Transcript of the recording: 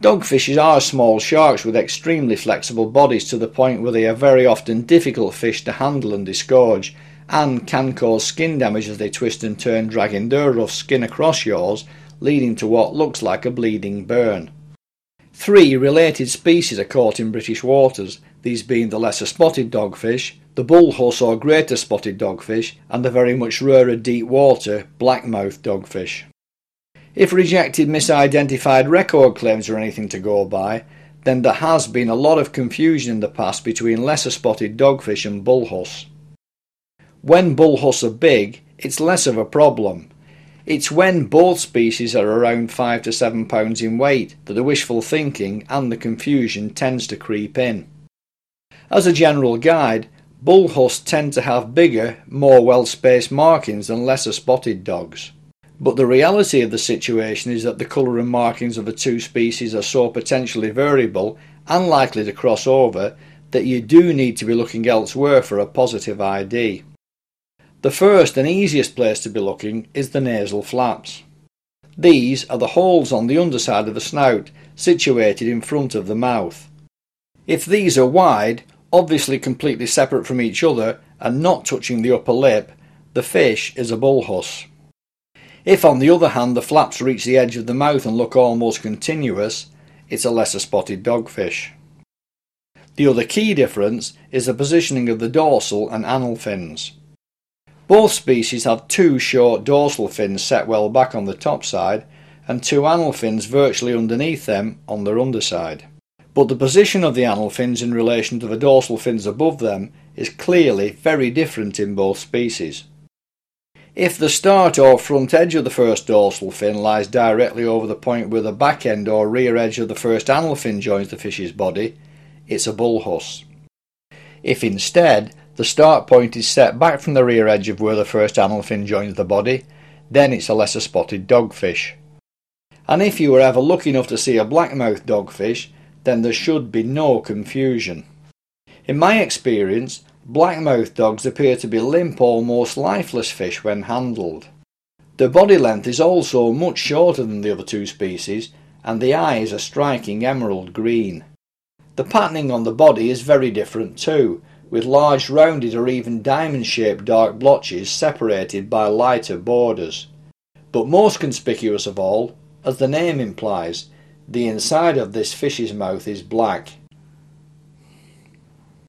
Dogfishes are small sharks with extremely flexible bodies to the point where they are very often difficult fish to handle and disgorge, and can cause skin damage as they twist and turn, dragging their rough skin across yours, leading to what looks like a bleeding burn. Three related species are caught in British waters, these being the lesser spotted dogfish, the bullhuss or greater spotted dogfish, and the very much rarer deep water blackmouth dogfish. If rejected misidentified record claims are anything to go by, then there has been a lot of confusion in the past between lesser spotted dogfish and bullhuss. When bullhuss are big, it's less of a problem. It's when both species are around 5 to 7 pounds in weight that the wishful thinking and the confusion tends to creep in. As a general guide, bullhuss tend to have bigger, more well spaced markings than lesser spotted dogs. But the reality of the situation is that the colour and markings of the two species are so potentially variable and likely to cross over that you do need to be looking elsewhere for a positive ID. The first and easiest place to be looking is the nasal flaps. These are the holes on the underside of the snout, situated in front of the mouth. If these are wide, obviously completely separate from each other and not touching the upper lip, the fish is a bullhuss. If, on the other hand, the flaps reach the edge of the mouth and look almost continuous, it's a lesser spotted dogfish. The other key difference is the positioning of the dorsal and anal fins. Both species have two short dorsal fins set well back on the top side and two anal fins virtually underneath them on their underside. But the position of the anal fins in relation to the dorsal fins above them is clearly very different in both species. If the start or front edge of the first dorsal fin lies directly over the point where the back end or rear edge of the first anal fin joins the fish's body, it's a bullhuss. If instead the start point is set back from the rear edge of where the first anal fin joins the body, then it's a lesser spotted dogfish. And if you were ever lucky enough to see a blackmouth dogfish, then there should be no confusion. In my experience, Blackmouth dogs appear to be limp, almost lifeless fish when handled. Their body length is also much shorter than the other two species, and the eyes are striking emerald green. The patterning on the body is very different too, with large rounded or even diamond shaped dark blotches separated by lighter borders. But most conspicuous of all, as the name implies, the inside of this fish's mouth is black.